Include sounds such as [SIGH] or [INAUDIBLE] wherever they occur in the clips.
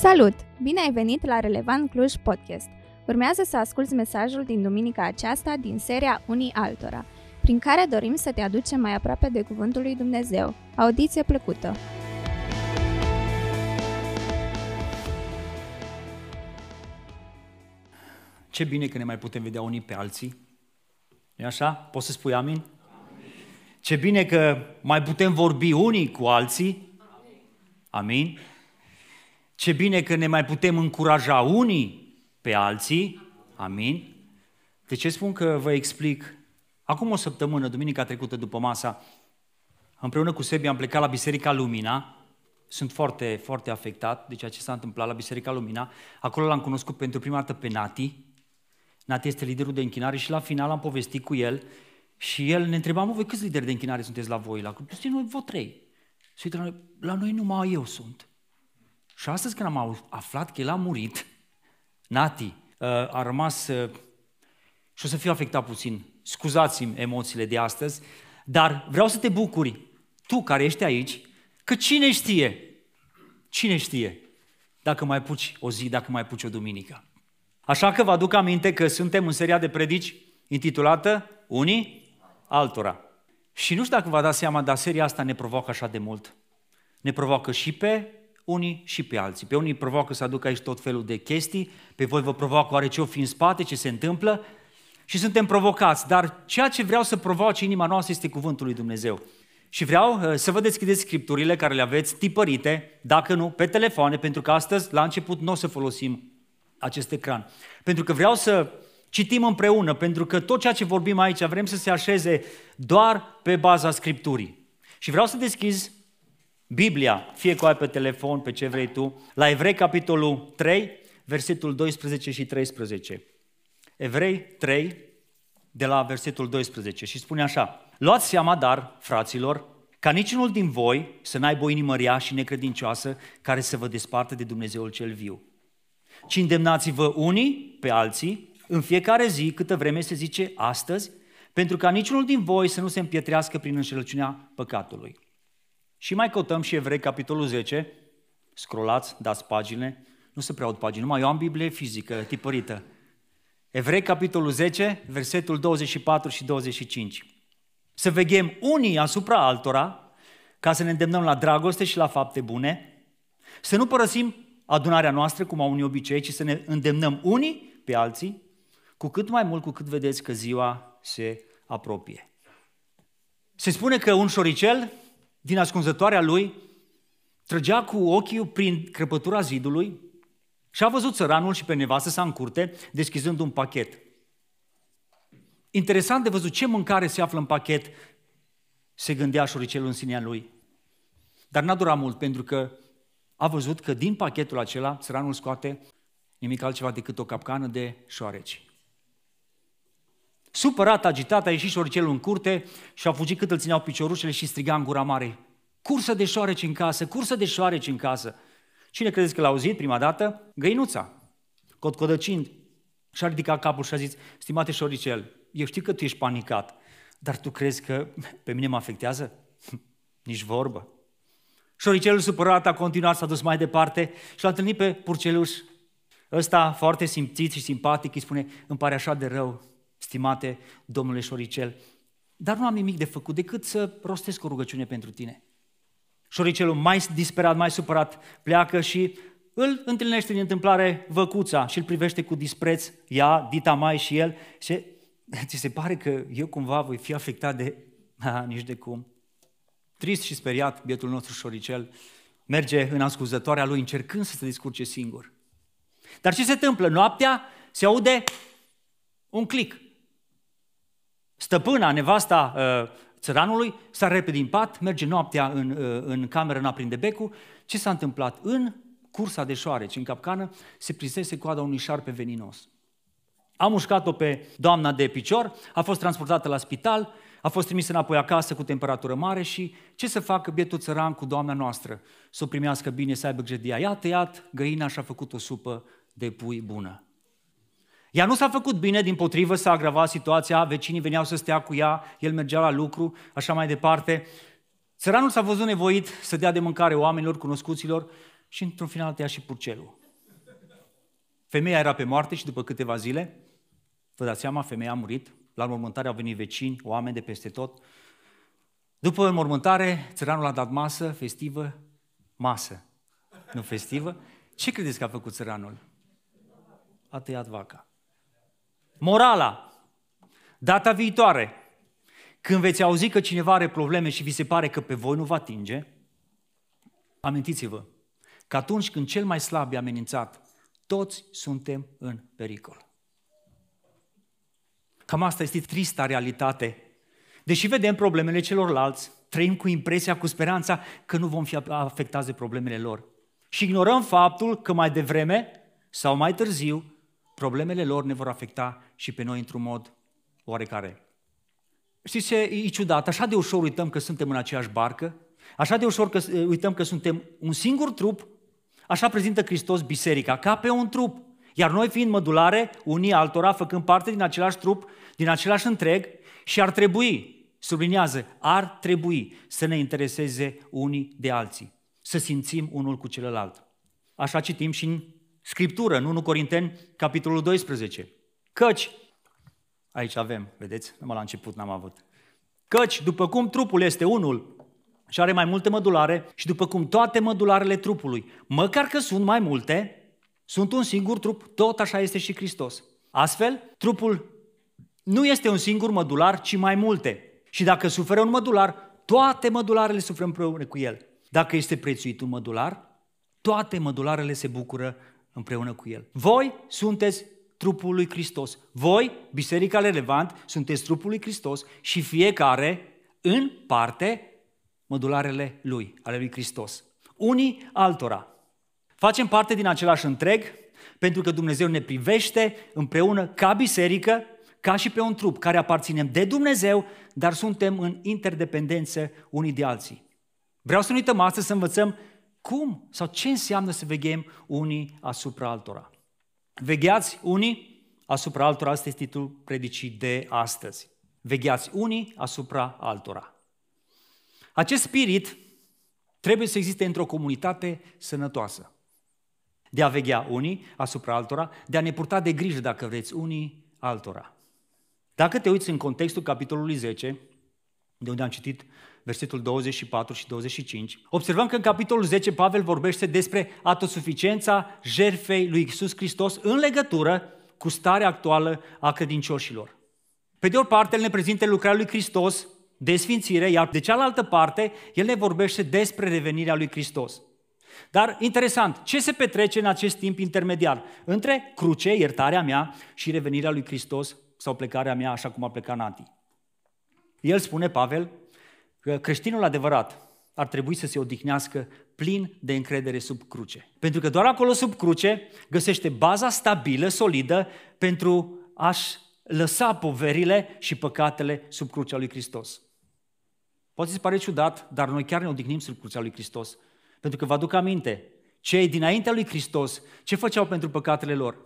Salut! Bine ai venit la Relevant Cluj Podcast! Urmează să asculți mesajul din duminica aceasta din seria Unii Altora, prin care dorim să te aducem mai aproape de Cuvântul lui Dumnezeu. Audiție plăcută! Ce bine că ne mai putem vedea unii pe alții. e așa? Poți să spui amin? Ce bine că mai putem vorbi unii cu alții. Amin. Ce bine că ne mai putem încuraja unii pe alții. Amin. De ce spun că vă explic? Acum o săptămână, duminica trecută după masa, împreună cu Sebi am plecat la Biserica Lumina. Sunt foarte, foarte afectat de ceea ce s-a întâmplat la Biserica Lumina. Acolo l-am cunoscut pentru prima dată pe Nati. Nati este liderul de închinare și la final am povestit cu el și el ne întreba, mă, voi câți lideri de închinare sunteți la voi? La Cristi, noi vă trei. Și la noi, la noi numai eu sunt. Și astăzi când am aflat că el a murit, Nati uh, a rămas uh, și o să fiu afectat puțin. Scuzați-mi emoțiile de astăzi, dar vreau să te bucuri, tu care ești aici, că cine știe, cine știe, dacă mai puci o zi, dacă mai puci o duminică. Așa că vă aduc aminte că suntem în seria de predici intitulată Unii altora. Și nu știu dacă vă dați seama, dar seria asta ne provoacă așa de mult. Ne provoacă și pe unii și pe alții. Pe unii provoacă să aducă aici tot felul de chestii, pe voi vă provoacă oare ce o fi în spate, ce se întâmplă și suntem provocați. Dar ceea ce vreau să provoace inima noastră este cuvântul lui Dumnezeu. Și vreau uh, să vă deschideți scripturile care le aveți tipărite, dacă nu, pe telefoane, pentru că astăzi, la început, nu o să folosim acest ecran. Pentru că vreau să citim împreună, pentru că tot ceea ce vorbim aici vrem să se așeze doar pe baza Scripturii. Și vreau să deschizi Biblia, fie cu ai pe telefon, pe ce vrei tu, la Evrei, capitolul 3, versetul 12 și 13. Evrei 3, de la versetul 12 și spune așa, Luați seama, dar, fraților, ca niciunul din voi să n-aibă o inimă rea și necredincioasă care să vă desparte de Dumnezeul cel viu. Ci îndemnați-vă unii pe alții în fiecare zi, câtă vreme se zice astăzi, pentru ca niciunul din voi să nu se împietrească prin înșelăciunea păcatului. Și mai căutăm și Evrei, capitolul 10, scrollați, dați pagine, nu se prea aud pagini, numai eu am Biblie fizică, tipărită. Evrei, capitolul 10, versetul 24 și 25. Să veghem unii asupra altora, ca să ne îndemnăm la dragoste și la fapte bune, să nu părăsim adunarea noastră, cum au unii obicei, ci să ne îndemnăm unii pe alții, cu cât mai mult cu cât vedeți că ziua se apropie. Se spune că un șoricel din ascunzătoarea lui trăgea cu ochiul prin crăpătura zidului și a văzut țăranul și pe nevastă sa în curte deschizând un pachet. Interesant de văzut ce mâncare se află în pachet, se gândea șoricelul în sinea lui. Dar n-a durat mult pentru că a văzut că din pachetul acela țăranul scoate nimic altceva decât o capcană de șoareci. Supărat, agitat, a ieșit șoricelul în curte și a fugit cât îl țineau piciorușele și striga în gura mare. Cursă de șoareci în casă, cursă de șoareci în casă. Cine credeți că l-a auzit prima dată? Găinuța. Cotcodăcind. Și-a ridicat capul și a zis, stimate șoricel, eu știu că tu ești panicat, dar tu crezi că pe mine mă afectează? [LAUGHS] Nici vorbă. Șoricelul supărat a continuat, s-a dus mai departe și l-a întâlnit pe purceluș. Ăsta, foarte simțit și simpatic, îi spune, îmi pare așa de rău, stimate domnule Șoricel, dar nu am nimic de făcut decât să rostesc o rugăciune pentru tine. Șoricelul mai disperat, mai supărat, pleacă și îl întâlnește din întâmplare văcuța și îl privește cu dispreț, ea, dita mai și el, și ți se pare că eu cumva voi fi afectat de... [LAUGHS] Ha, nici de cum. Trist și speriat, bietul nostru șoricel merge în ascuzătoarea lui încercând să se descurce singur. Dar ce se întâmplă? Noaptea se aude un clic. Stăpâna, nevasta uh, țăranului, s-a repede din pat, merge noaptea în, uh, în cameră, n-a prinde becul. Ce s-a întâmplat? În cursa de șoareci, în capcană, se prinsese coada unui șarpe veninos. A mușcat-o pe doamna de picior, a fost transportată la spital, a fost trimisă înapoi acasă cu temperatură mare și ce să facă bietul țăran cu doamna noastră? Să o primească bine, să aibă grijă de ea. I-a tăiat găina și a făcut o supă de pui bună. Ea nu s-a făcut bine, din potrivă s-a agravat situația, vecinii veneau să stea cu ea, el mergea la lucru, așa mai departe. Țăranul s-a văzut nevoit să dea de mâncare oamenilor, cunoscuților și într-un final te ia și purcelul. Femeia era pe moarte și după câteva zile, vă dați seama, femeia a murit, la mormântare au venit vecini, oameni de peste tot. După mormântare, țăranul a dat masă festivă, masă, nu festivă. Ce credeți că a făcut țăranul? A tăiat vaca. Morala. Data viitoare, când veți auzi că cineva are probleme și vi se pare că pe voi nu va atinge, amintiți-vă că atunci când cel mai slab e amenințat, toți suntem în pericol. Cam asta este trista realitate. Deși vedem problemele celorlalți, trăim cu impresia, cu speranța că nu vom fi afectați de problemele lor. Și ignorăm faptul că mai devreme sau mai târziu problemele lor ne vor afecta și pe noi într-un mod oarecare. Știți ce e ciudat? Așa de ușor uităm că suntem în aceeași barcă, așa de ușor că uităm că suntem un singur trup, așa prezintă Hristos biserica, ca pe un trup. Iar noi fiind mădulare, unii altora, făcând parte din același trup, din același întreg, și ar trebui, sublinează, ar trebui să ne intereseze unii de alții, să simțim unul cu celălalt. Așa citim și în Scriptură, în 1 Corinteni, capitolul 12. Căci, aici avem, vedeți, numai la început n-am avut. Căci, după cum trupul este unul și are mai multe mădulare și după cum toate mădularele trupului, măcar că sunt mai multe, sunt un singur trup, tot așa este și Hristos. Astfel, trupul nu este un singur mădular, ci mai multe. Și dacă suferă un mădular, toate mădularele suferă împreună cu el. Dacă este prețuit un mădular, toate mădularele se bucură împreună cu el. Voi sunteți trupul lui Hristos. Voi, Biserica Relevant, sunteți trupul lui Hristos și fiecare în parte mădularele lui, ale lui Hristos. Unii altora. Facem parte din același întreg pentru că Dumnezeu ne privește împreună ca biserică, ca și pe un trup care aparținem de Dumnezeu, dar suntem în interdependență unii de alții. Vreau să nu uităm astăzi să învățăm cum sau ce înseamnă să veghem unii asupra altora. Vegheați unii asupra altora, asta este titlul predicii de astăzi. Vegheați unii asupra altora. Acest spirit trebuie să existe într-o comunitate sănătoasă. De a veghea unii asupra altora, de a ne purta de grijă, dacă vreți, unii altora. Dacă te uiți în contextul capitolului 10, de unde am citit versetul 24 și 25, observăm că în capitolul 10 Pavel vorbește despre autosuficiența jerfei lui Isus Hristos în legătură cu starea actuală a credincioșilor. Pe de o parte, el ne prezintă lucrarea lui Hristos de sfințire, iar de cealaltă parte, el ne vorbește despre revenirea lui Hristos. Dar interesant, ce se petrece în acest timp intermediar între cruce, iertarea mea, și revenirea lui Hristos sau plecarea mea așa cum a plecat Nati? El spune, Pavel, că creștinul adevărat ar trebui să se odihnească plin de încredere sub cruce. Pentru că doar acolo sub cruce găsește baza stabilă, solidă, pentru a-și lăsa poverile și păcatele sub crucea lui Hristos. Poate să pare ciudat, dar noi chiar ne odihnim sub crucea lui Hristos. Pentru că vă aduc aminte, cei dinaintea lui Hristos, ce făceau pentru păcatele lor?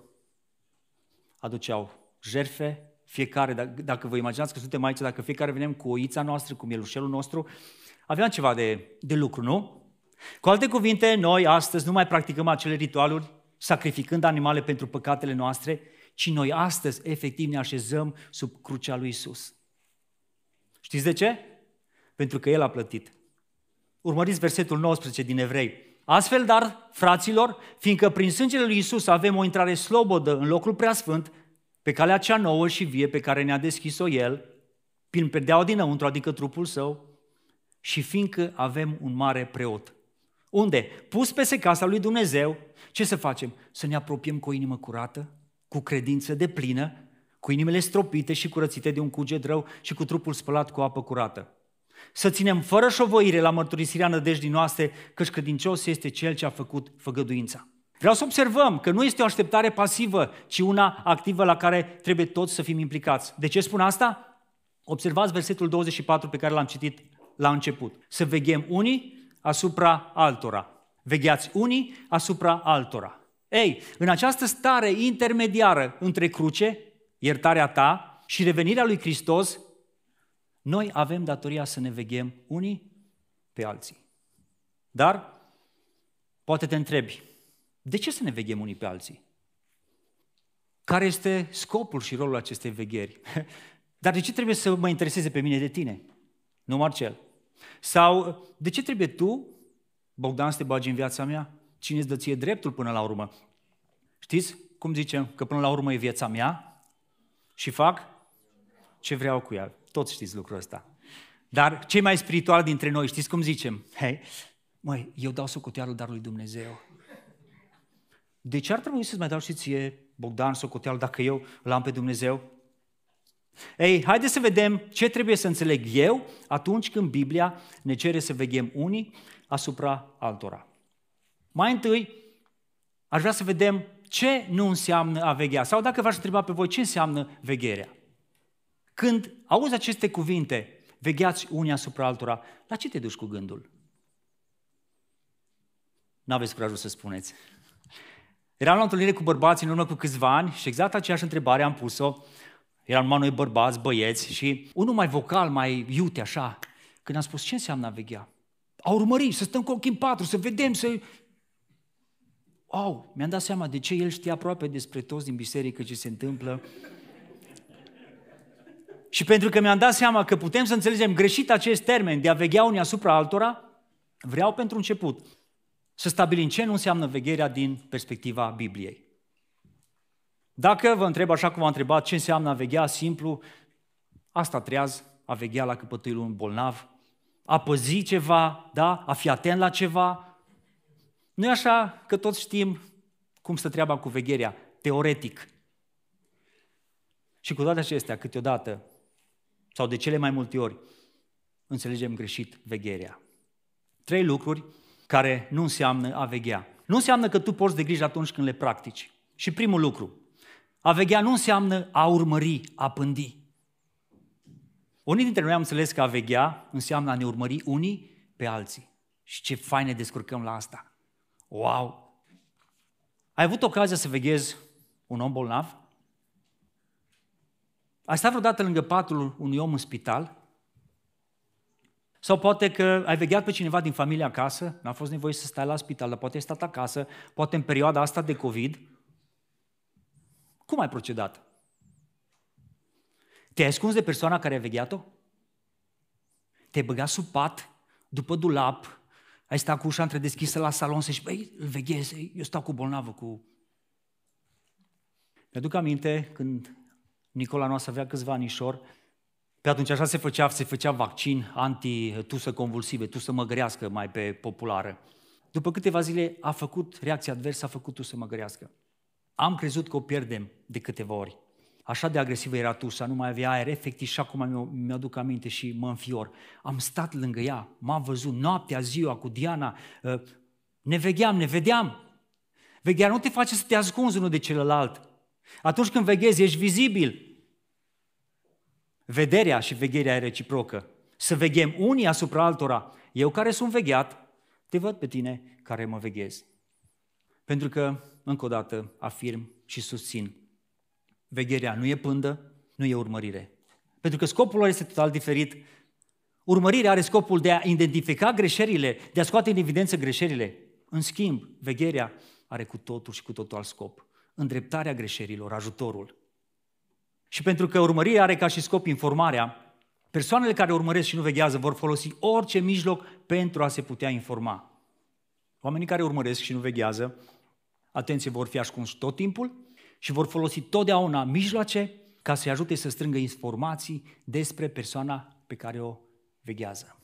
Aduceau jerfe, fiecare, dacă vă imaginați că suntem aici, dacă fiecare venem cu oița noastră, cu mielușelul nostru, aveam ceva de, de lucru, nu? Cu alte cuvinte, noi astăzi nu mai practicăm acele ritualuri sacrificând animale pentru păcatele noastre, ci noi astăzi efectiv ne așezăm sub crucea lui Isus. Știți de ce? Pentru că El a plătit. Urmăriți versetul 19 din Evrei. Astfel, dar, fraților, fiindcă prin sângele lui Isus avem o intrare slobodă în locul preasfânt, pe calea cea nouă și vie pe care ne-a deschis-o El, prin perdeaua dinăuntru, adică trupul său, și fiindcă avem un mare preot. Unde? Pus peste casa lui Dumnezeu, ce să facem? Să ne apropiem cu o inimă curată, cu credință de plină, cu inimile stropite și curățite de un cuget rău și cu trupul spălat cu apă curată. Să ținem fără șovoire la mărturisirea nădejdii noastre, căci credincios este Cel ce a făcut făgăduința. Vreau să observăm că nu este o așteptare pasivă, ci una activă la care trebuie toți să fim implicați. De ce spun asta? Observați versetul 24 pe care l-am citit la început. Să veghem unii asupra altora. Vegheați unii asupra altora. Ei, în această stare intermediară între cruce, iertarea ta și revenirea lui Hristos, noi avem datoria să ne veghem unii pe alții. Dar Poate te întrebi, de ce să ne veghem unii pe alții? Care este scopul și rolul acestei vegheri? [LAUGHS] Dar de ce trebuie să mă intereseze pe mine de tine? Nu Marcel. Sau de ce trebuie tu, Bogdan, să te bagi în viața mea? Cine îți dă ție dreptul până la urmă? Știți cum zicem că până la urmă e viața mea și fac ce vreau cu ea. Toți știți lucrul ăsta. Dar cei mai spirituali dintre noi, știți cum zicem? Hei, măi, eu dau socoteală darului Dumnezeu. De ce ar trebui să-ți mai dau și ție, Bogdan, socoteală dacă eu îl am pe Dumnezeu? Ei, haideți să vedem ce trebuie să înțeleg eu atunci când Biblia ne cere să veghem unii asupra altora. Mai întâi, aș vrea să vedem ce nu înseamnă a veghea. Sau dacă v-aș întreba pe voi, ce înseamnă vegherea? Când auzi aceste cuvinte, vegheați unii asupra altora, la ce te duci cu gândul? N-aveți curajul să spuneți. Eram la o întâlnire cu bărbații în urmă cu câțiva ani și exact aceeași întrebare am pus-o. Eram numai noi bărbați, băieți și unul mai vocal, mai iute așa, când am spus ce înseamnă a veghea. A urmări, să stăm cu ochii în patru, să vedem, să... Au, mi-am dat seama de ce el știa aproape despre toți din biserică ce se întâmplă. Și pentru că mi-am dat seama că putem să înțelegem greșit acest termen de a veghea unii asupra altora, vreau pentru început să stabilim ce nu înseamnă vegherea din perspectiva Bibliei. Dacă vă întreb așa cum v-am întrebat ce înseamnă a veghea, simplu, asta treaz, a veghea la căpătâiul un bolnav, a păzi ceva, da? a fi atent la ceva. Nu e așa că toți știm cum stă treaba cu vegherea, teoretic. Și cu toate acestea, câteodată, sau de cele mai multe ori, înțelegem greșit vegherea. Trei lucruri care nu înseamnă a veghea. Nu înseamnă că tu porți de grijă atunci când le practici. Și primul lucru, a veghea nu înseamnă a urmări, a pândi. Unii dintre noi am înțeles că a veghea înseamnă a ne urmări unii pe alții. Și ce fain ne descurcăm la asta. Wow! Ai avut ocazia să veghezi un om bolnav? Ai stat vreodată lângă patul unui om în spital? Sau poate că ai vegheat pe cineva din familie acasă, n-a fost nevoie să stai la spital, dar poate ai stat acasă, poate în perioada asta de COVID. Cum ai procedat? Te-ai ascuns de persoana care a vegheat-o? Te-ai băgat sub pat, după dulap, ai stat cu ușa întredeschisă la salon să zici, băi, îl veghezi, eu stau cu bolnavă, cu... Mi-aduc aminte când Nicola noastră avea câțiva anișori, pe atunci așa se făcea, se făcea vaccin anti-tusă convulsive, tusă măgărească mai pe populară. După câteva zile a făcut reacție adversă, a făcut tusă măgărească. Am crezut că o pierdem de câteva ori. Așa de agresivă era tusa, nu mai avea aer, efectiv și acum mi-aduc aminte și mă înfior. Am stat lângă ea, m-am văzut noaptea, ziua cu Diana, ă, ne vegheam, ne vedeam. Vegherea nu te face să te ascunzi unul de celălalt. Atunci când veghezi, ești vizibil. Vederea și vegherea e reciprocă. Să veghem unii asupra altora. Eu care sunt vegheat, te văd pe tine care mă veghez. Pentru că, încă o dată, afirm și susțin, vegherea nu e pândă, nu e urmărire. Pentru că scopul lor este total diferit. Urmărirea are scopul de a identifica greșelile, de a scoate în evidență greșelile. În schimb, vegherea are cu totul și cu totul alt scop. Îndreptarea greșelilor, ajutorul. Și pentru că urmărirea are ca și scop informarea, persoanele care urmăresc și nu veghează vor folosi orice mijloc pentru a se putea informa. Oamenii care urmăresc și nu veghează, atenție, vor fi ascunși tot timpul și vor folosi totdeauna mijloace ca să-i ajute să strângă informații despre persoana pe care o veghează.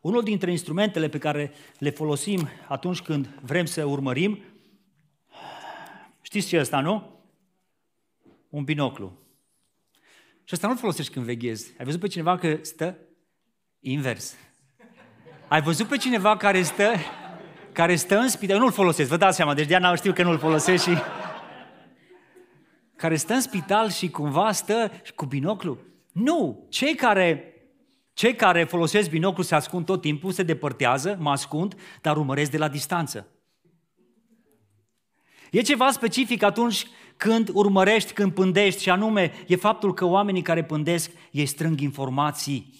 Unul dintre instrumentele pe care le folosim atunci când vrem să urmărim, știți ce e ăsta, nu? Un binoclu. Și asta nu-l folosești când veghezi. Ai văzut pe cineva că stă invers. Ai văzut pe cineva care stă, care stă în spital, nu-l folosesc, vă dați seama, deci Diana știu că nu-l folosesc și... Care stă în spital și cumva stă cu binoclu. Nu! Cei care, cei care folosesc binoclu se ascund tot timpul, se depărtează, mă ascund, dar urmăresc de la distanță. E ceva specific atunci când urmărești, când pândești și anume e faptul că oamenii care pândesc ei strâng informații.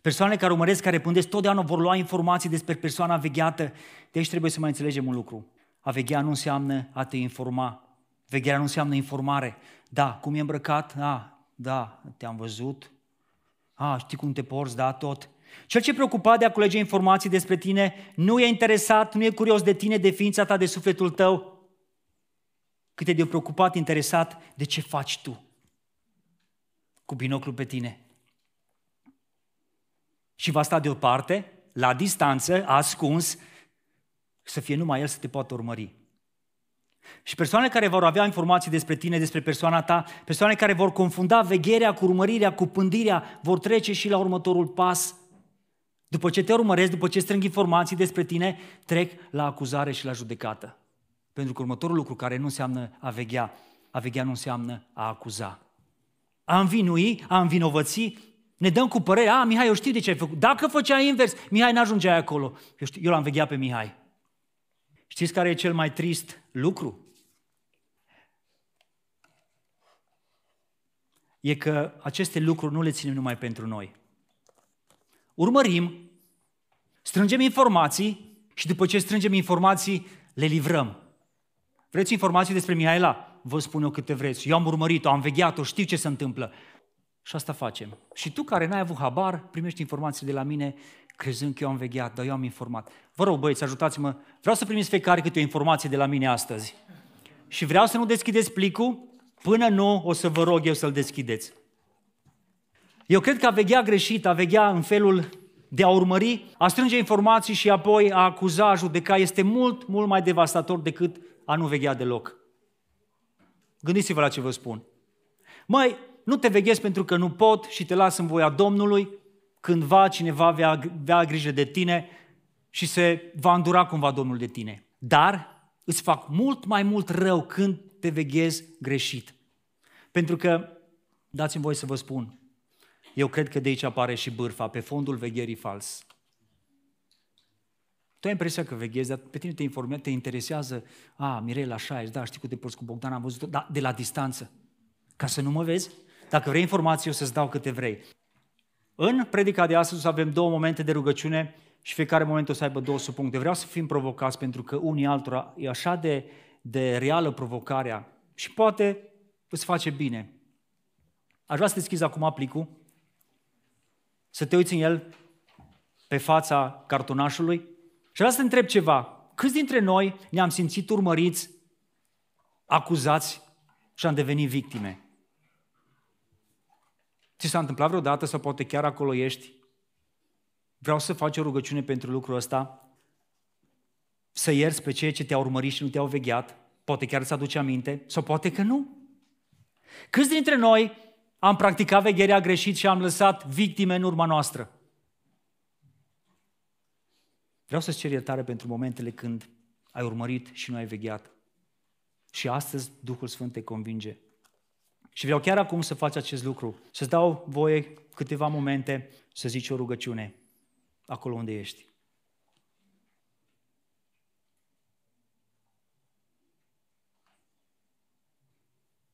Persoanele care urmăresc, care pândesc, totdeauna vor lua informații despre persoana vegheată. Deci trebuie să mai înțelegem un lucru. A veghea nu înseamnă a te informa. Vegherea nu înseamnă informare. Da, cum e îmbrăcat? Da, da, te-am văzut. A, știi cum te porți? Da, tot. Cel ce e preocupat de a culege informații despre tine nu e interesat, nu e curios de tine, de ființa ta, de sufletul tău, cât e de preocupat, interesat de ce faci tu cu binoclu pe tine. Și va sta deoparte, la distanță, ascuns, să fie numai el să te poată urmări. Și persoanele care vor avea informații despre tine, despre persoana ta, persoane care vor confunda vegherea cu urmărirea, cu pândirea, vor trece și la următorul pas. După ce te urmăresc, după ce strâng informații despre tine, trec la acuzare și la judecată. Pentru că următorul lucru care nu înseamnă a veghea, a veghea nu înseamnă a acuza. A învinui, a învinovăți, ne dăm cu părere, a, Mihai, eu știu de ce ai făcut. Dacă făcea invers, Mihai n-ajungea acolo. Eu, știu, eu l-am vegheat pe Mihai. Știți care e cel mai trist lucru? E că aceste lucruri nu le ținem numai pentru noi. Urmărim, strângem informații și după ce strângem informații, le livrăm. Vreți informații despre Mihaela? Vă spun eu câte vreți. Eu am urmărit-o, am vegheat-o, știu ce se întâmplă. Și asta facem. Și tu care n-ai avut habar, primești informații de la mine, crezând că eu am vegheat, dar eu am informat. Vă rog, băieți, ajutați-mă. Vreau să primiți fiecare câte o informație de la mine astăzi. Și vreau să nu deschideți plicul până nu o să vă rog eu să-l deschideți. Eu cred că a veghea greșit, a veghea în felul de a urmări, a strânge informații și apoi a acuza, a judeca, este mult, mult mai devastator decât a nu veghea deloc. Gândiți-vă la ce vă spun. Măi, nu te veghezi pentru că nu pot și te las în voia Domnului, cândva cineva va avea grijă de tine și se va îndura cumva Domnul de tine. Dar îți fac mult mai mult rău când te veghezi greșit. Pentru că, dați-mi voi să vă spun, eu cred că de aici apare și bârfa, pe fondul vegherii fals. Tu ai impresia că veghezi, dar pe tine te informează, te interesează, a, Mirela, așa ești, da, știi cum te porți cu Bogdan, am văzut da, de la distanță. Ca să nu mă vezi? Dacă vrei informații, o să-ți dau câte vrei. În predica de astăzi avem două momente de rugăciune și fiecare moment o să aibă două supuncte. Vreau să fim provocați pentru că unii altora e așa de, de reală provocarea și poate îți face bine. Aș vrea să deschizi acum aplicul, să te uiți în el pe fața cartonașului și vreau să te întreb ceva. Câți dintre noi ne-am simțit urmăriți, acuzați și am devenit victime? Ți s-a întâmplat vreodată sau poate chiar acolo ești? Vreau să faci o rugăciune pentru lucrul ăsta, să ierți pe cei ce te-au urmărit și nu te-au vegheat, poate chiar să aduce aminte, sau poate că nu. Câți dintre noi am practicat vegherea greșit și am lăsat victime în urma noastră? Vreau să-ți cer iertare pentru momentele când ai urmărit și nu ai vegheat. Și astăzi Duhul Sfânt te convinge. Și vreau chiar acum să faci acest lucru, să-ți dau voie câteva momente să zici o rugăciune acolo unde ești.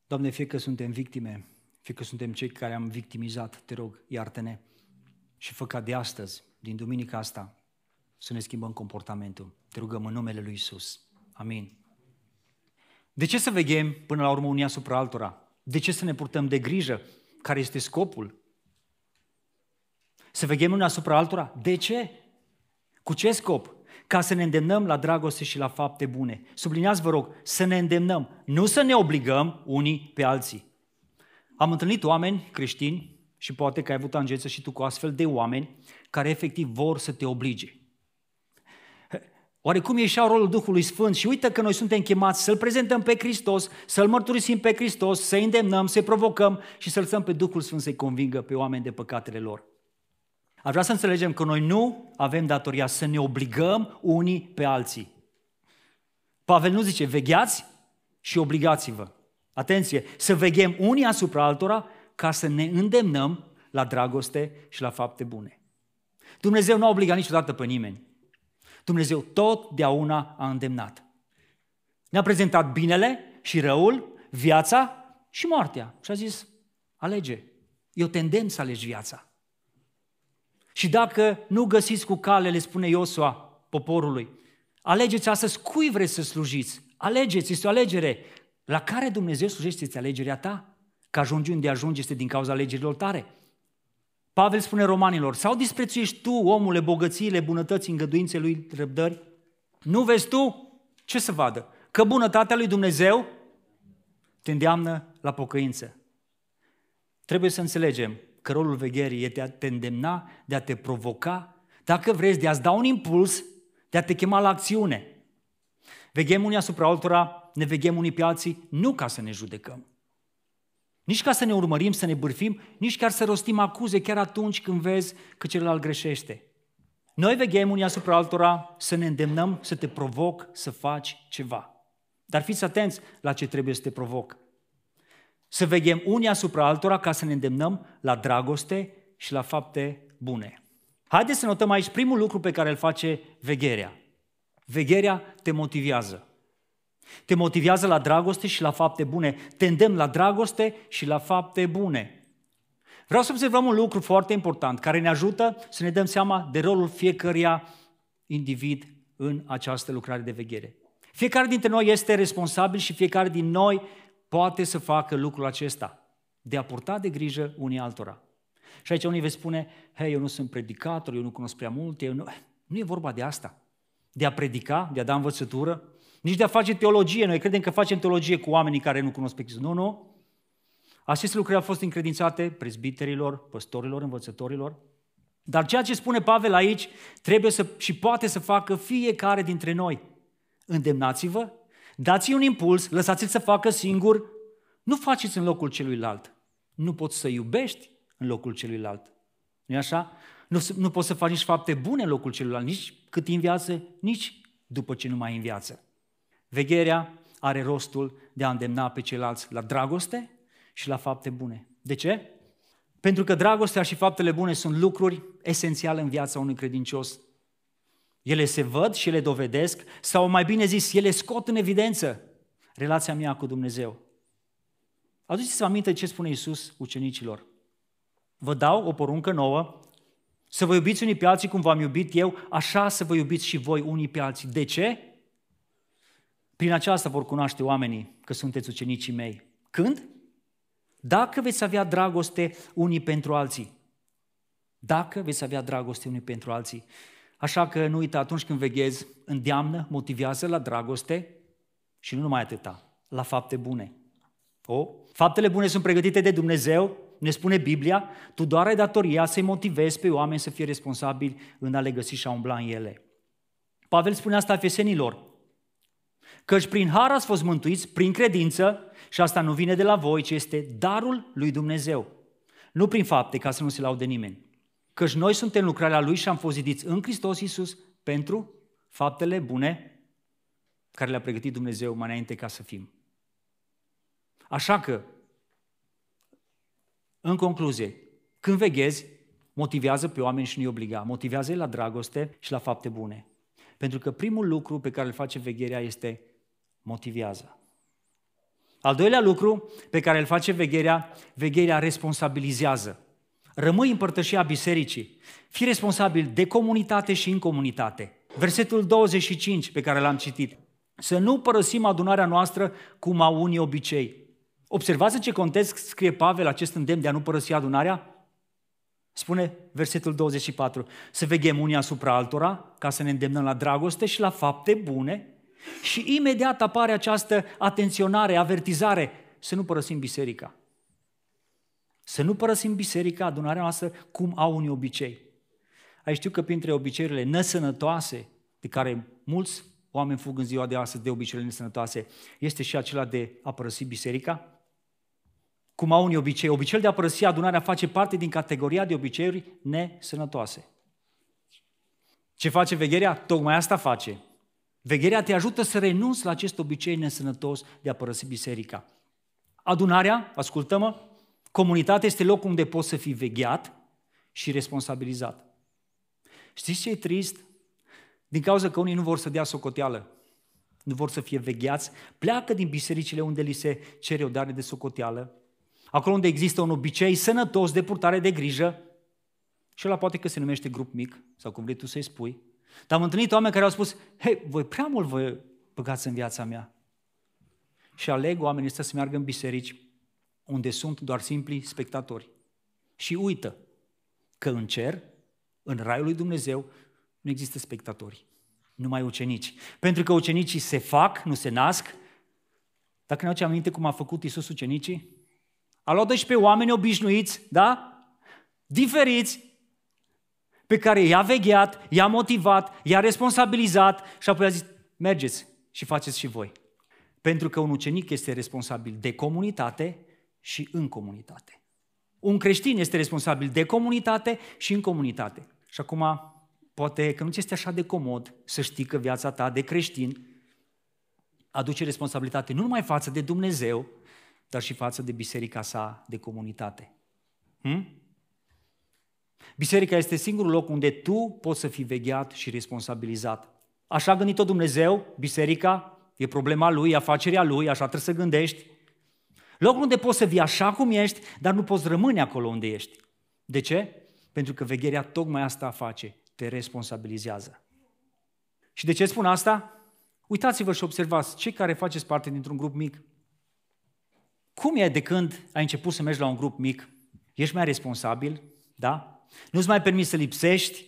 Doamne, fie că suntem victime, fie că suntem cei care am victimizat, te rog, iartă-ne și fă ca de astăzi, din duminica asta, să ne schimbăm comportamentul. Te rugăm în numele Lui Isus. Amin. De ce să veghem până la urmă unii asupra altora? De ce să ne purtăm de grijă? Care este scopul? Să veghem unii asupra altora? De ce? Cu ce scop? Ca să ne îndemnăm la dragoste și la fapte bune. Subliniați, vă rog, să ne îndemnăm, nu să ne obligăm unii pe alții. Am întâlnit oameni creștini și poate că ai avut tangență și tu cu astfel de oameni care efectiv vor să te oblige. Oare cum e și rolul Duhului Sfânt? Și uite că noi suntem chemați să-L prezentăm pe Hristos, să-L mărturisim pe Hristos, să-i îndemnăm, să-i provocăm și să lăsăm pe Duhul Sfânt să-i convingă pe oameni de păcatele lor. Aș vrea să înțelegem că noi nu avem datoria să ne obligăm unii pe alții. Pavel nu zice, vegheați și obligați-vă. Atenție, să veghem unii asupra altora ca să ne îndemnăm la dragoste și la fapte bune. Dumnezeu nu a obligat niciodată pe nimeni. Dumnezeu totdeauna a îndemnat. Ne-a prezentat binele și răul, viața și moartea. Și a zis, alege. Eu tendem să alegi viața. Și dacă nu găsiți cu cale, le spune Iosua poporului, alegeți astăzi cui vreți să slujiți. Alegeți, este o alegere. La care Dumnezeu slujește, este alegerea ta. Că ajungi unde ajungi este din cauza alegerilor tare. Pavel spune romanilor, sau disprețuiești tu, omule, bogățiile, bunătății, îngăduințe lui, răbdări? Nu vezi tu? Ce să vadă? Că bunătatea lui Dumnezeu te îndeamnă la pocăință. Trebuie să înțelegem că rolul vegherii e de a te îndemna, de a te provoca, dacă vreți, de a-ți da un impuls, de a te chema la acțiune. Veghem unii asupra altora, ne veghem unii pe alții, nu ca să ne judecăm. Nici ca să ne urmărim, să ne bârfim, nici chiar să rostim acuze chiar atunci când vezi că celălalt greșește. Noi veghem unii asupra altora să ne îndemnăm, să te provoc să faci ceva. Dar fiți atenți la ce trebuie să te provoc. Să veghem unii asupra altora ca să ne îndemnăm la dragoste și la fapte bune. Haideți să notăm aici primul lucru pe care îl face vegherea. Vegherea te motivează. Te motivează la dragoste și la fapte bune. Te îndemn la dragoste și la fapte bune. Vreau să observăm un lucru foarte important care ne ajută să ne dăm seama de rolul fiecăruia individ în această lucrare de veghere. Fiecare dintre noi este responsabil și fiecare din noi poate să facă lucrul acesta, de a purta de grijă unii altora. Și aici unii veți spune, hei, eu nu sunt predicator, eu nu cunosc prea multe, eu nu... nu e vorba de asta. De a predica, de a da învățătură, nici de a face teologie. Noi credem că facem teologie cu oamenii care nu cunosc pe Hristos. Nu, nu. Aceste lucruri au fost încredințate prezbiterilor, păstorilor, învățătorilor. Dar ceea ce spune Pavel aici trebuie să, și poate să facă fiecare dintre noi. Îndemnați-vă, dați-i un impuls, lăsați-l să facă singur, nu faceți în locul celuilalt. Nu poți să iubești în locul celuilalt. nu e așa? Nu, nu poți să faci nici fapte bune în locul celuilalt, nici cât în viață, nici după ce nu mai în viață. Vegherea are rostul de a îndemna pe ceilalți la dragoste și la fapte bune. De ce? Pentru că dragostea și faptele bune sunt lucruri esențiale în viața unui credincios. Ele se văd și le dovedesc, sau mai bine zis, ele scot în evidență relația mea cu Dumnezeu. Aduceți-vă aminte ce spune Iisus ucenicilor. Vă dau o poruncă nouă, să vă iubiți unii pe alții cum v-am iubit eu, așa să vă iubiți și voi unii pe alții. De ce? Prin aceasta vor cunoaște oamenii că sunteți ucenicii mei. Când? Dacă veți avea dragoste unii pentru alții. Dacă veți avea dragoste unii pentru alții. Așa că nu uita, atunci când veghezi, îndeamnă, motivează la dragoste și nu numai atâta, la fapte bune. O, faptele bune sunt pregătite de Dumnezeu, ne spune Biblia, tu doar ai datoria să-i motivezi pe oameni să fie responsabili în a le găsi și a umbla în ele. Pavel spune asta efesenilor, căci prin har ați fost mântuiți, prin credință, și asta nu vine de la voi, ci este darul lui Dumnezeu. Nu prin fapte, ca să nu se laude nimeni. Căci noi suntem lucrarea Lui și am fost zidiți în Hristos Iisus pentru faptele bune care le-a pregătit Dumnezeu mai înainte ca să fim. Așa că, în concluzie, când veghezi, motivează pe oameni și nu-i obliga. Motivează la dragoste și la fapte bune. Pentru că primul lucru pe care îl face vegherea este motivează. Al doilea lucru pe care îl face vegherea, vegherea responsabilizează. Rămâi împărtășia bisericii. Fii responsabil de comunitate și în comunitate. Versetul 25 pe care l-am citit. Să nu părăsim adunarea noastră cum au unii obicei. Observați în ce context scrie Pavel acest îndemn de a nu părăsi adunarea? Spune versetul 24, să veghem unii asupra altora, ca să ne îndemnăm la dragoste și la fapte bune, și imediat apare această atenționare, avertizare, să nu părăsim biserica. Să nu părăsim biserica, adunarea noastră, cum au unii obicei. Ai știu că printre obiceiurile nesănătoase, de care mulți oameni fug în ziua de astăzi de obiceiurile nesănătoase, este și acela de a părăsi biserica? Cum au unii obicei. Obiceiul de a părăsi adunarea face parte din categoria de obiceiuri nesănătoase. Ce face vegherea? Tocmai asta face. Vegherea te ajută să renunți la acest obicei nesănătos de a părăsi biserica. Adunarea, ascultă-mă, comunitatea este locul unde poți să fii vegheat și responsabilizat. Știți ce e trist? Din cauza că unii nu vor să dea socoteală, nu vor să fie vegheați, pleacă din bisericile unde li se cere o dare de socoteală acolo unde există un obicei sănătos de purtare de grijă, Și ăla poate că se numește grup mic, sau cum vrei tu să-i spui. Dar am întâlnit oameni care au spus, hei, voi prea mult vă băgați în viața mea. Și aleg oamenii ăștia să meargă în biserici unde sunt doar simpli spectatori. Și uită că în cer, în raiul lui Dumnezeu, nu există spectatori, numai ucenici. Pentru că ucenicii se fac, nu se nasc. Dacă ne aduce aminte cum a făcut Isus ucenicii, a luat 12 oameni obișnuiți, da? Diferiți, pe care i-a vegheat, i-a motivat, i-a responsabilizat și apoi a zis, mergeți și faceți și voi. Pentru că un ucenic este responsabil de comunitate și în comunitate. Un creștin este responsabil de comunitate și în comunitate. Și acum, poate că nu ți este așa de comod să știi că viața ta de creștin aduce responsabilitate nu numai față de Dumnezeu, dar și față de biserica sa de comunitate. Hm? Biserica este singurul loc unde tu poți să fii vegheat și responsabilizat. Așa a gândit-o Dumnezeu, biserica, e problema lui, afacerea lui, așa trebuie să gândești. Locul unde poți să vii așa cum ești, dar nu poți rămâne acolo unde ești. De ce? Pentru că vegherea tocmai asta face, te responsabilizează. Și de ce spun asta? Uitați-vă și observați, cei care faceți parte dintr-un grup mic, cum e de când ai început să mergi la un grup mic? Ești mai responsabil, da? Nu-ți mai permis să lipsești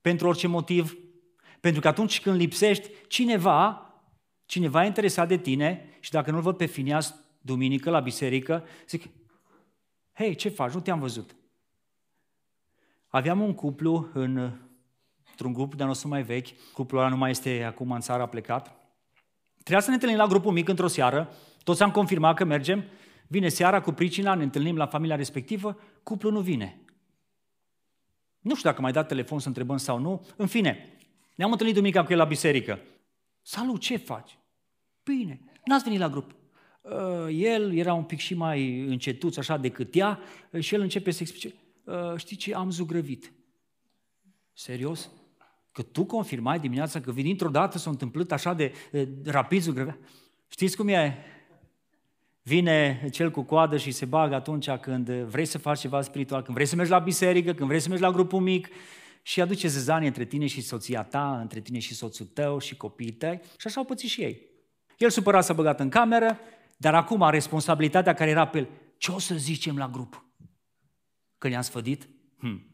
pentru orice motiv, pentru că atunci când lipsești, cineva, cineva e interesat de tine și dacă nu-l văd pe Finias duminică la biserică, zic, hei, ce faci? Nu te-am văzut. Aveam un cuplu în, într-un grup de nostru mai vechi, cuplul ăla nu mai este acum în țară, a plecat. Trebuia să ne întâlnim la grupul mic într-o seară, toți am confirmat că mergem, vine seara cu pricina, ne întâlnim la familia respectivă, cuplul nu vine. Nu știu dacă mai dat telefon să întrebăm sau nu. În fine, ne-am întâlnit duminica cu el la biserică. Salut, ce faci? Bine, n-ați venit la grup. Uh, el era un pic și mai încetuț așa decât ea și el începe să explice. Uh, știi ce, am zugrăvit. Serios? Că tu confirmai dimineața că vin dintr-o dată s-a întâmplat așa de, de rapid zugrăvea? Știți cum e? Vine cel cu coadă și se bagă atunci când vrei să faci ceva spiritual, când vrei să mergi la biserică, când vrei să mergi la grupul mic și aduce zezanie între tine și soția ta, între tine și soțul tău și copiii tăi și așa au pățit și ei. El supărat s-a băgat în cameră, dar acum responsabilitatea care era pe el, ce o să zicem la grup? Că ne-am sfădit? Hm.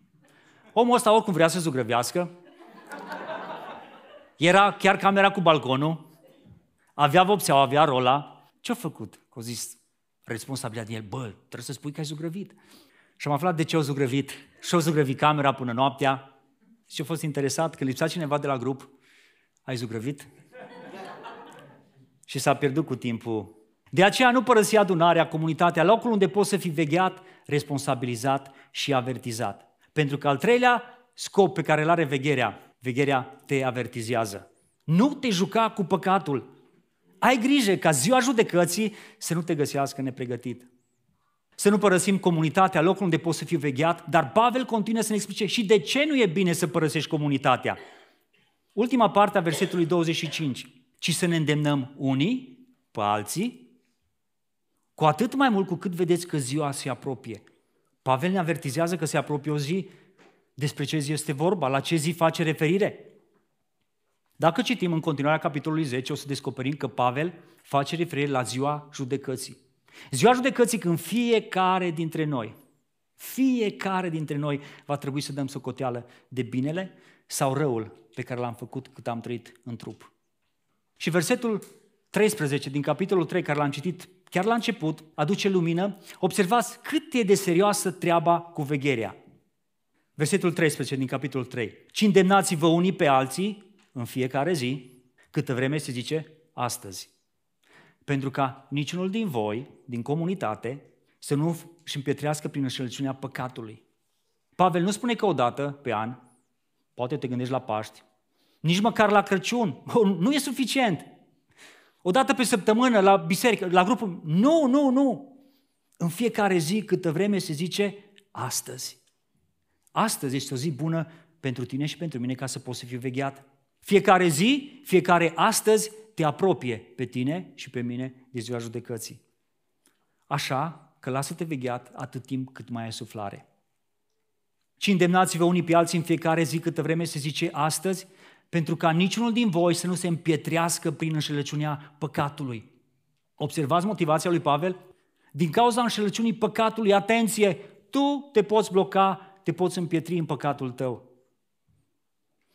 Omul ăsta oricum vrea să zugrăvească. Era chiar camera cu balconul, avea vopseaua, avea rola. Ce-a făcut? Că a zis responsabilitatea din el, bă, trebuie să spui că ai zugrăvit. Și am aflat de ce au zugrăvit. Și au zugrăvit camera până noaptea. Și a fost interesat că lipsa cineva de la grup. Ai zugrăvit? și s-a pierdut cu timpul. De aceea nu părăsi adunarea, comunitatea, locul unde poți să fii vegheat, responsabilizat și avertizat. Pentru că al treilea scop pe care îl are vegherea, vegherea te avertizează. Nu te juca cu păcatul. Ai grijă ca ziua judecății să nu te găsească nepregătit. Să nu părăsim comunitatea, locul unde poți să fii vegheat, dar Pavel continuă să ne explice și de ce nu e bine să părăsești comunitatea. Ultima parte a versetului 25. Ci să ne îndemnăm unii pe alții, cu atât mai mult cu cât vedeți că ziua se apropie. Pavel ne avertizează că se apropie o zi. Despre ce zi este vorba? La ce zi face referire? Dacă citim în continuarea capitolului 10, o să descoperim că Pavel face referire la ziua judecății. Ziua judecății când fiecare dintre noi, fiecare dintre noi va trebui să dăm socoteală de binele sau răul pe care l-am făcut cât am trăit în trup. Și versetul 13 din capitolul 3, care l-am citit chiar la început, aduce lumină. Observați cât e de serioasă treaba cu vegherea. Versetul 13 din capitolul 3. Ci îndemnați-vă unii pe alții în fiecare zi, câtă vreme se zice astăzi. Pentru ca niciunul din voi, din comunitate, să nu își împietrească prin înșelăciunea păcatului. Pavel nu spune că o dată pe an, poate te gândești la Paști, nici măcar la Crăciun, [LAUGHS] nu e suficient. O dată pe săptămână, la biserică, la grupul, nu, nu, nu. În fiecare zi, câtă vreme se zice astăzi. Astăzi este o zi bună pentru tine și pentru mine ca să poți să fiu vegheat. Fiecare zi, fiecare astăzi te apropie pe tine și pe mine de ziua judecății. Așa că lasă-te vegheat atât timp cât mai ai suflare. ci îndemnați-vă unii pe alții în fiecare zi câtă vreme se zice astăzi, pentru ca niciunul din voi să nu se împietrească prin înșelăciunea păcatului. Observați motivația lui Pavel? Din cauza înșelăciunii păcatului, atenție, tu te poți bloca, te poți împietri în păcatul tău.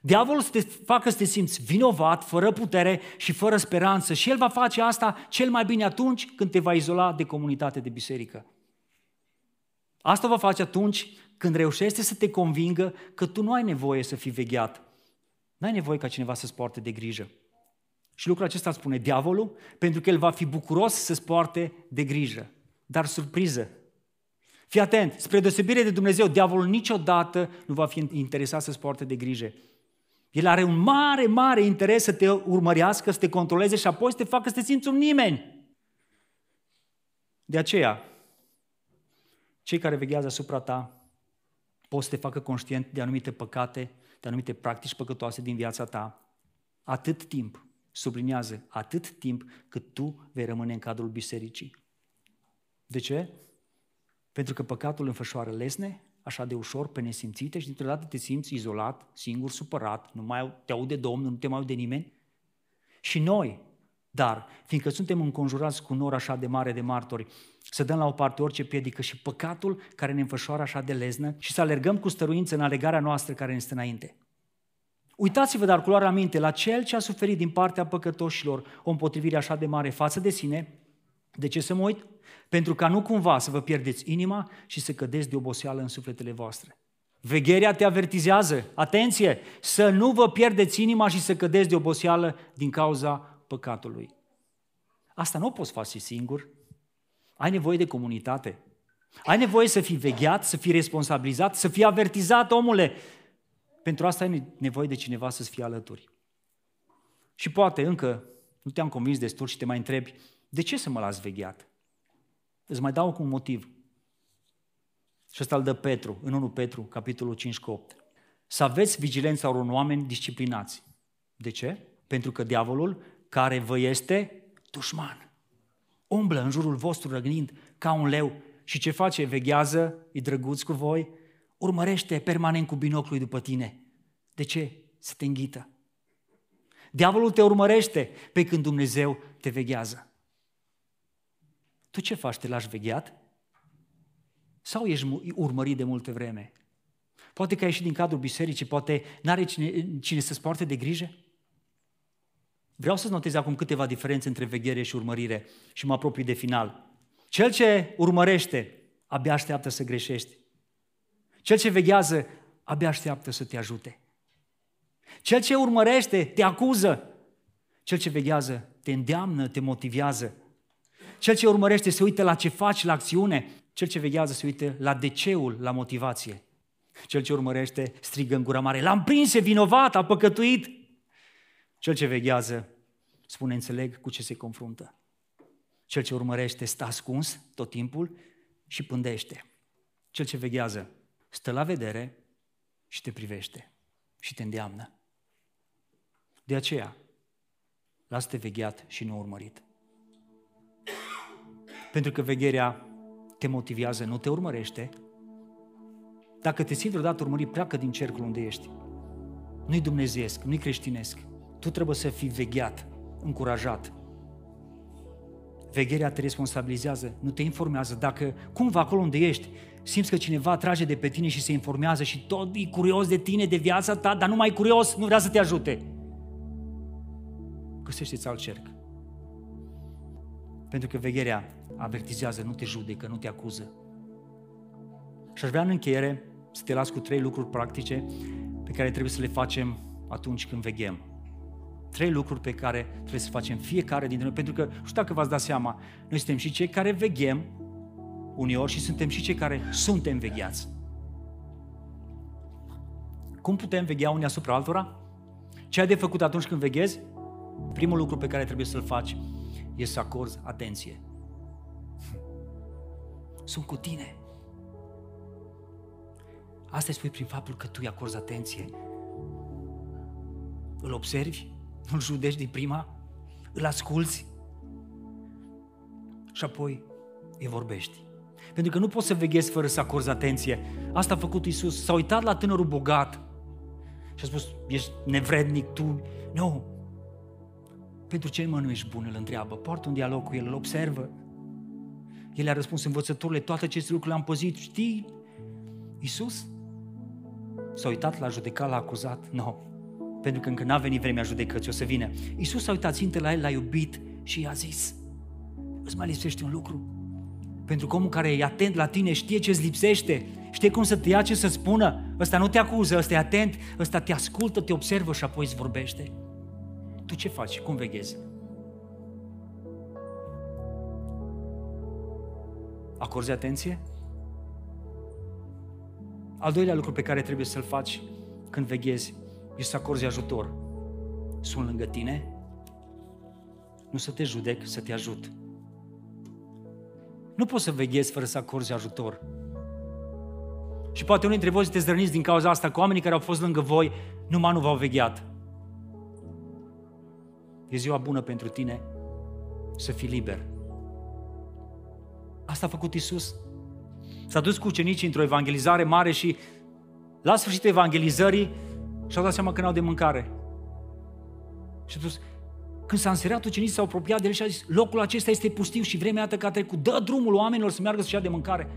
Diavolul să te facă să te simți vinovat, fără putere și fără speranță și el va face asta cel mai bine atunci când te va izola de comunitate de biserică. Asta va face atunci când reușește să te convingă că tu nu ai nevoie să fii vegheat. Nu ai nevoie ca cineva să-ți poarte de grijă. Și lucrul acesta spune diavolul, pentru că el va fi bucuros să-ți poarte de grijă. Dar surpriză, fii atent, spre deosebire de Dumnezeu, diavolul niciodată nu va fi interesat să-ți poarte de grijă. El are un mare, mare interes să te urmărească, să te controleze și apoi să te facă să te simți un nimeni. De aceea, cei care veghează asupra ta pot să te facă conștient de anumite păcate, de anumite practici păcătoase din viața ta, atât timp, sublinează, atât timp cât tu vei rămâne în cadrul bisericii. De ce? Pentru că păcatul înfășoară lesne, așa de ușor, pe nesimțite și dintr-o dată te simți izolat, singur, supărat, nu mai te aude Domnul, nu te mai aude nimeni. Și noi, dar, fiindcă suntem înconjurați cu nor așa de mare de martori, să dăm la o parte orice piedică și păcatul care ne înfășoară așa de leznă și să alergăm cu stăruință în alegarea noastră care ne stă înainte. Uitați-vă, dar cu luarea minte, la cel ce a suferit din partea păcătoșilor o împotrivire așa de mare față de sine. De ce să mă uit? Pentru ca nu cumva să vă pierdeți inima și să cădeți de oboseală în sufletele voastre. Vegherea te avertizează, atenție, să nu vă pierdeți inima și să cădeți de oboseală din cauza păcatului. Asta nu o poți face singur. Ai nevoie de comunitate. Ai nevoie să fii vegheat, să fii responsabilizat, să fii avertizat, omule. Pentru asta ai nevoie de cineva să-ți fie alături. Și poate încă nu te-am convins destul și te mai întrebi, de ce să mă las vegheat? Îți mai dau cu un motiv. Și ăsta îl dă Petru, în 1 Petru, capitolul 5 cu 8. Să aveți vigilența unor oameni disciplinați. De ce? Pentru că diavolul, care vă este dușman, umblă în jurul vostru răgnind ca un leu și ce face? Veghează, e drăguț cu voi, urmărește permanent cu binoclul după tine. De ce? Să te înghită. Diavolul te urmărește pe când Dumnezeu te veghează. Tu ce faci? Te lași vegheat? Sau ești urmărit de multe vreme? Poate că ai ieșit din cadrul bisericii, poate n-are cine, cine să-ți poarte de grijă? Vreau să notez acum câteva diferențe între veghere și urmărire și mă apropii de final. Cel ce urmărește, abia așteaptă să greșești. Cel ce veghează, abia așteaptă să te ajute. Cel ce urmărește, te acuză. Cel ce veghează, te îndeamnă, te motivează. Cel ce urmărește se uită la ce faci, la acțiune. Cel ce veghează se uită la deceul, la motivație. Cel ce urmărește strigă în gura mare, l-am prins, e vinovat, a păcătuit. Cel ce veghează spune, înțeleg cu ce se confruntă. Cel ce urmărește stă ascuns tot timpul și pândește. Cel ce veghează stă la vedere și te privește și te îndeamnă. De aceea, lasă-te vegheat și nu urmărit. Pentru că vegherea te motivează, nu te urmărește. Dacă te simți vreodată urmărit, pleacă din cercul unde ești. Nu-i dumnezeiesc, nu-i creștinesc. Tu trebuie să fii vegheat, încurajat. Vegherea te responsabilizează, nu te informează. Dacă cumva acolo unde ești, simți că cineva trage de pe tine și se informează și tot e curios de tine, de viața ta, dar nu mai curios, nu vrea să te ajute. Găsește-ți alt cerc. Pentru că vegherea avertizează, nu te judecă, nu te acuză. Și aș vrea în încheiere să te las cu trei lucruri practice pe care trebuie să le facem atunci când veghem. Trei lucruri pe care trebuie să facem fiecare dintre noi, pentru că, nu știu dacă v-ați dat seama, noi suntem și cei care veghem uneori și suntem și cei care suntem vegheați. Cum putem veghea unii asupra altora? Ce ai de făcut atunci când veghezi? Primul lucru pe care trebuie să-l faci este să acorzi atenție. Sunt cu tine. Asta spui prin faptul că tu îi acorzi atenție. Îl observi, îl judeci din prima, îl asculți și apoi îi vorbești. Pentru că nu poți să veghezi fără să acorzi atenție. Asta a făcut Isus. S-a uitat la tânărul bogat și a spus, ești nevrednic tu. Nu. No. Pentru ce mă nu ești bun, îl întreabă. Poartă un dialog cu el, îl observă. El a răspuns, învățătorile, toate aceste lucruri le-am păzit. Știi, Isus s-a uitat la judecat, l-a acuzat. Nu. No. Pentru că încă n-a venit vremea judecății, o să vină. Isus s-a uitat țintă la el, l-a iubit și i-a zis, îți mai lipsește un lucru. Pentru că omul care e atent la tine știe ce îți lipsește, știe cum să te ia ce să spună. Ăsta nu te acuză, ăsta e atent, ăsta te ascultă, te observă și apoi îți vorbește. Tu ce faci? Cum veghezi? Acorzi atenție? Al doilea lucru pe care trebuie să-l faci când veghezi este să acorzi ajutor. Sunt lângă tine, nu să te judec, să te ajut. Nu poți să veghezi fără să acorzi ajutor. Și poate unii dintre voi sunteți zdrăniți din cauza asta, că oamenii care au fost lângă voi numai nu v-au vegheat. E ziua bună pentru tine să fii liber. Asta a făcut Isus. S-a dus cu ucenicii într-o evangelizare mare și la sfârșitul evangelizării și-au dat seama că n-au de mâncare. Și a spus, când s-a înseriat, ucenicii s-au apropiat de el și a zis, locul acesta este pustiu și vremea iată că a trecut, dă drumul oamenilor să meargă să ia de mâncare.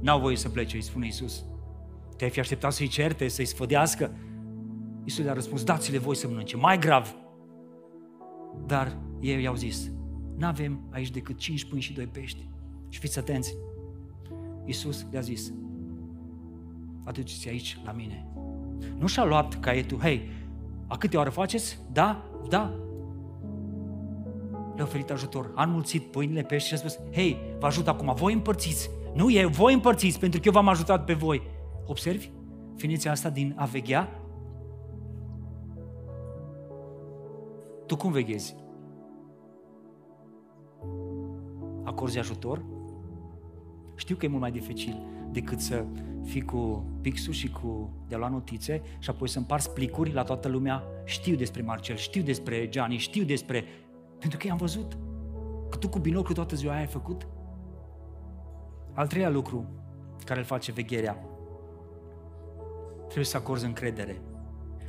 N-au voie să plece, îi spune Isus. Te-ai fi așteptat să-i certe, să-i sfădească? Isus le-a răspuns, dați-le voi să mănânce. Mai grav, dar ei i-au zis, nu avem aici decât cinci pâini și doi pești. Și fiți atenți, Iisus le-a zis, aduceți aici la mine. Nu și-a luat caietul, hei, a câte ore faceți? Da? Da? Le-a oferit ajutor, a înmulțit pâinile, pești și a spus, hei, vă ajut acum, voi împărțiți. Nu e, voi împărțiți, pentru că eu v-am ajutat pe voi. Observi? Finiția asta din a veghea Tu cum veghezi? Acorzi ajutor? Știu că e mult mai dificil decât să fii cu pixul și cu de la notițe și apoi să împarți plicuri la toată lumea. Știu despre Marcel, știu despre Gianni, știu despre... Pentru că i-am văzut. Că tu cu binoclu toată ziua aia ai făcut. Al treilea lucru care îl face vegherea, trebuie să acorzi încredere.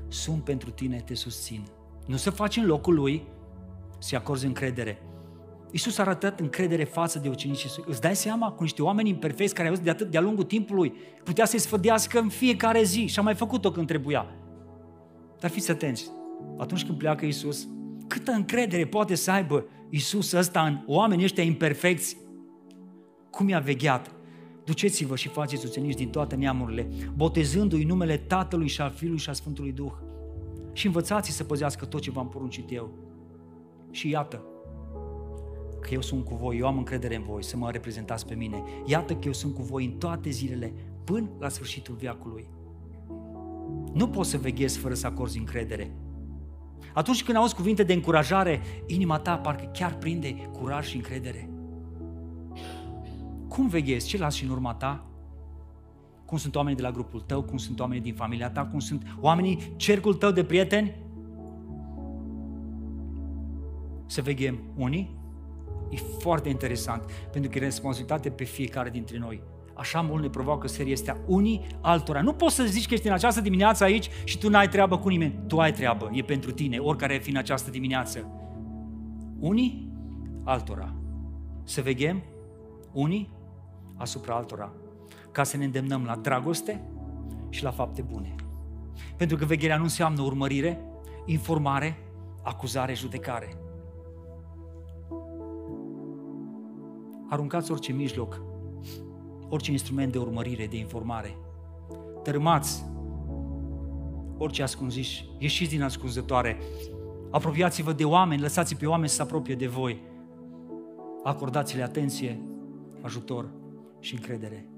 Sunt pentru tine, te susțin. Nu să faci în locul lui, să-i acorzi încredere. Iisus a arătat încredere față de ucenicii săi. Îți dai seama cu niște oameni imperfecți care au de atât de-a lungul timpului, putea să-i sfădească în fiecare zi și a mai făcut-o când trebuia. Dar fiți atenți, atunci când pleacă Iisus, câtă încredere poate să aibă Iisus ăsta în oamenii ăștia imperfecți? Cum i-a vegheat? Duceți-vă și faceți ucenici din toate neamurile, botezându-i numele Tatălui și al Fiului și al Sfântului Duh și învățați să păzească tot ce v-am poruncit eu. Și iată că eu sunt cu voi, eu am încredere în voi să mă reprezentați pe mine. Iată că eu sunt cu voi în toate zilele până la sfârșitul viacului. Nu poți să veghezi fără să acorzi încredere. Atunci când auzi cuvinte de încurajare, inima ta parcă chiar prinde curaj și încredere. Cum veghezi? Ce lași în urma ta? Cum sunt oamenii de la grupul tău, cum sunt oamenii din familia ta, cum sunt oamenii, cercul tău de prieteni. Să veghem unii. E foarte interesant, pentru că e responsabilitate pe fiecare dintre noi. Așa mult ne provoacă seria astea unii altora. Nu poți să zici că ești în această dimineață aici și tu n-ai treabă cu nimeni. Tu ai treabă, e pentru tine, oricare ai fi în această dimineață. Unii altora. Să veghem unii asupra altora ca să ne îndemnăm la dragoste și la fapte bune. Pentru că vegherea nu înseamnă urmărire, informare, acuzare, judecare. Aruncați orice mijloc, orice instrument de urmărire, de informare. Tărâmați orice ascunziși, ieșiți din ascunzătoare, apropiați-vă de oameni, lăsați pe oameni să se apropie de voi. Acordați-le atenție, ajutor și încredere.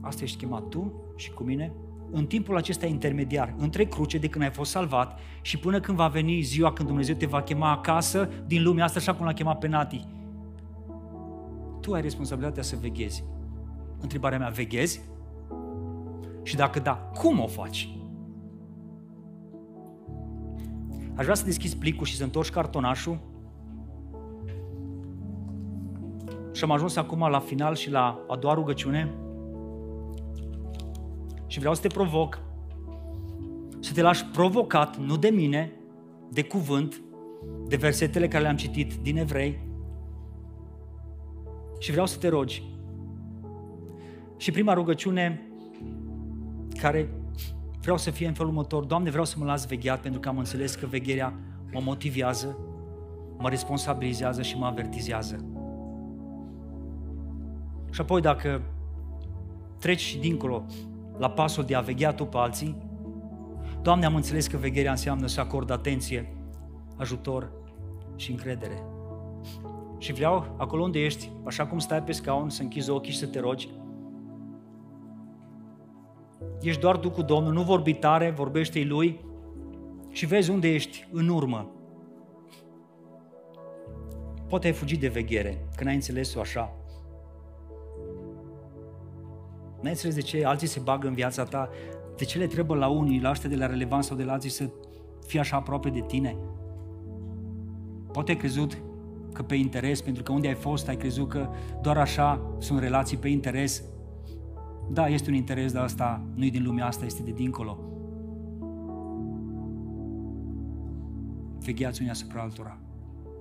Asta ești chemat tu și cu mine în timpul acesta intermediar, între cruce de când ai fost salvat și până când va veni ziua când Dumnezeu te va chema acasă din lumea asta, așa cum l-a chemat pe Nati. Tu ai responsabilitatea să veghezi. Întrebarea mea, veghezi? Și dacă da, cum o faci? Aș vrea să deschizi plicul și să întorci cartonașul Și am ajuns acum la final și la a doua rugăciune. Și vreau să te provoc să te lași provocat, nu de mine, de cuvânt, de versetele care le-am citit din evrei. Și vreau să te rogi. Și prima rugăciune care vreau să fie în felul următor. Doamne, vreau să mă las vegheat pentru că am înțeles că vegherea mă motivează, mă responsabilizează și mă avertizează. Și apoi dacă treci și dincolo la pasul de a veghea tu pe alții, Doamne, am înțeles că vegherea înseamnă să acord atenție, ajutor și încredere. Și vreau, acolo unde ești, așa cum stai pe scaun, să închizi ochii și să te rogi. Ești doar tu cu Domnul, nu vorbi tare, vorbește-i Lui și vezi unde ești în urmă. Poate ai fugit de veghere, când ai înțeles-o așa. N-ai înțeles de ce alții se bagă în viața ta de ce le trebuie la unii, la ăștia de la relevant sau de la alții să fie așa aproape de tine? Poate ai crezut că pe interes, pentru că unde ai fost ai crezut că doar așa sunt relații pe interes. Da, este un interes, dar asta nu e din lumea asta, este de dincolo. Vegheați unii asupra altora,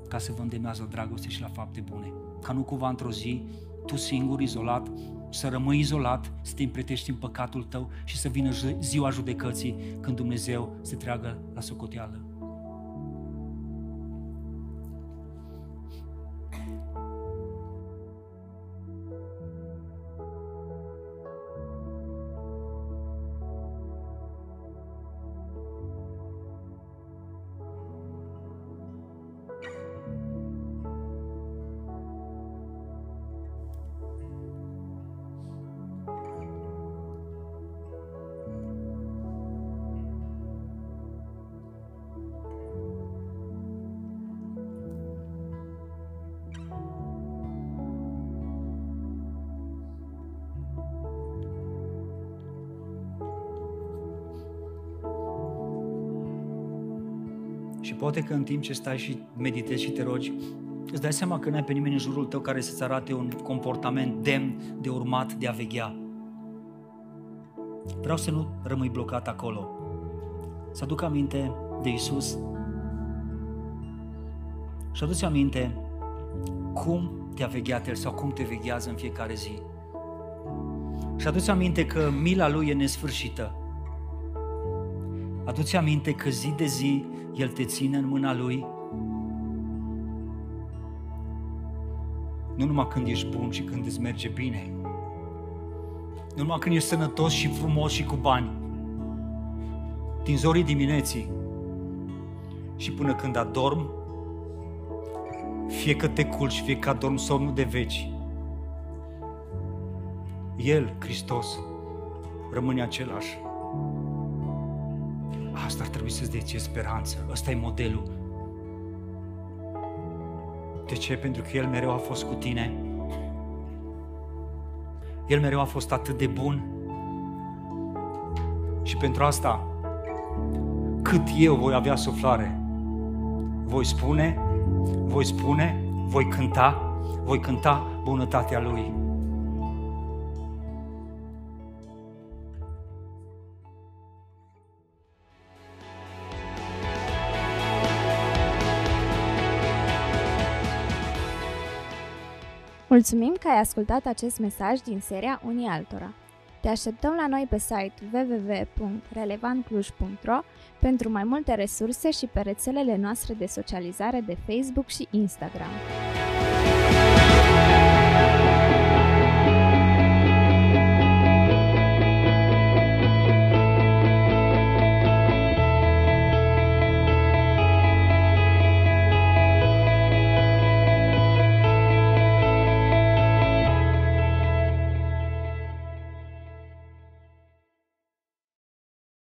ca să vă îndemnează la dragoste și la fapte bune. Ca nu cumva într-o zi, tu singur, izolat, să rămâi izolat, să te împretești în păcatul tău și să vină ziua judecății când Dumnezeu se treagă la socoteală. Poate că în timp ce stai și meditezi și te rogi, îți dai seama că n-ai pe nimeni în jurul tău care să-ți arate un comportament demn de urmat, de a veghea. Vreau să nu rămâi blocat acolo. Să aduc aminte de Isus și aduți aminte cum te-a vegheat El sau cum te veghează în fiecare zi. Și aduți aminte că mila Lui e nesfârșită. Aduți aminte că zi de zi El te ține în mâna Lui. Nu numai când ești bun și când îți merge bine. Nu numai când ești sănătos și frumos și cu bani. Din zorii dimineții și până când adorm, fie că te culci, fie că adorm somnul de veci. El, Hristos, rămâne același. Asta ar trebui să-ți dea speranță. Ăsta e modelul. De ce? Pentru că El mereu a fost cu tine. El mereu a fost atât de bun. Și pentru asta, cât eu voi avea suflare, voi spune, voi spune, voi cânta, voi cânta bunătatea Lui. Mulțumim că ai ascultat acest mesaj din seria Unii Altora. Te așteptăm la noi pe site www.relevancluj.ro pentru mai multe resurse și pe rețelele noastre de socializare de Facebook și Instagram.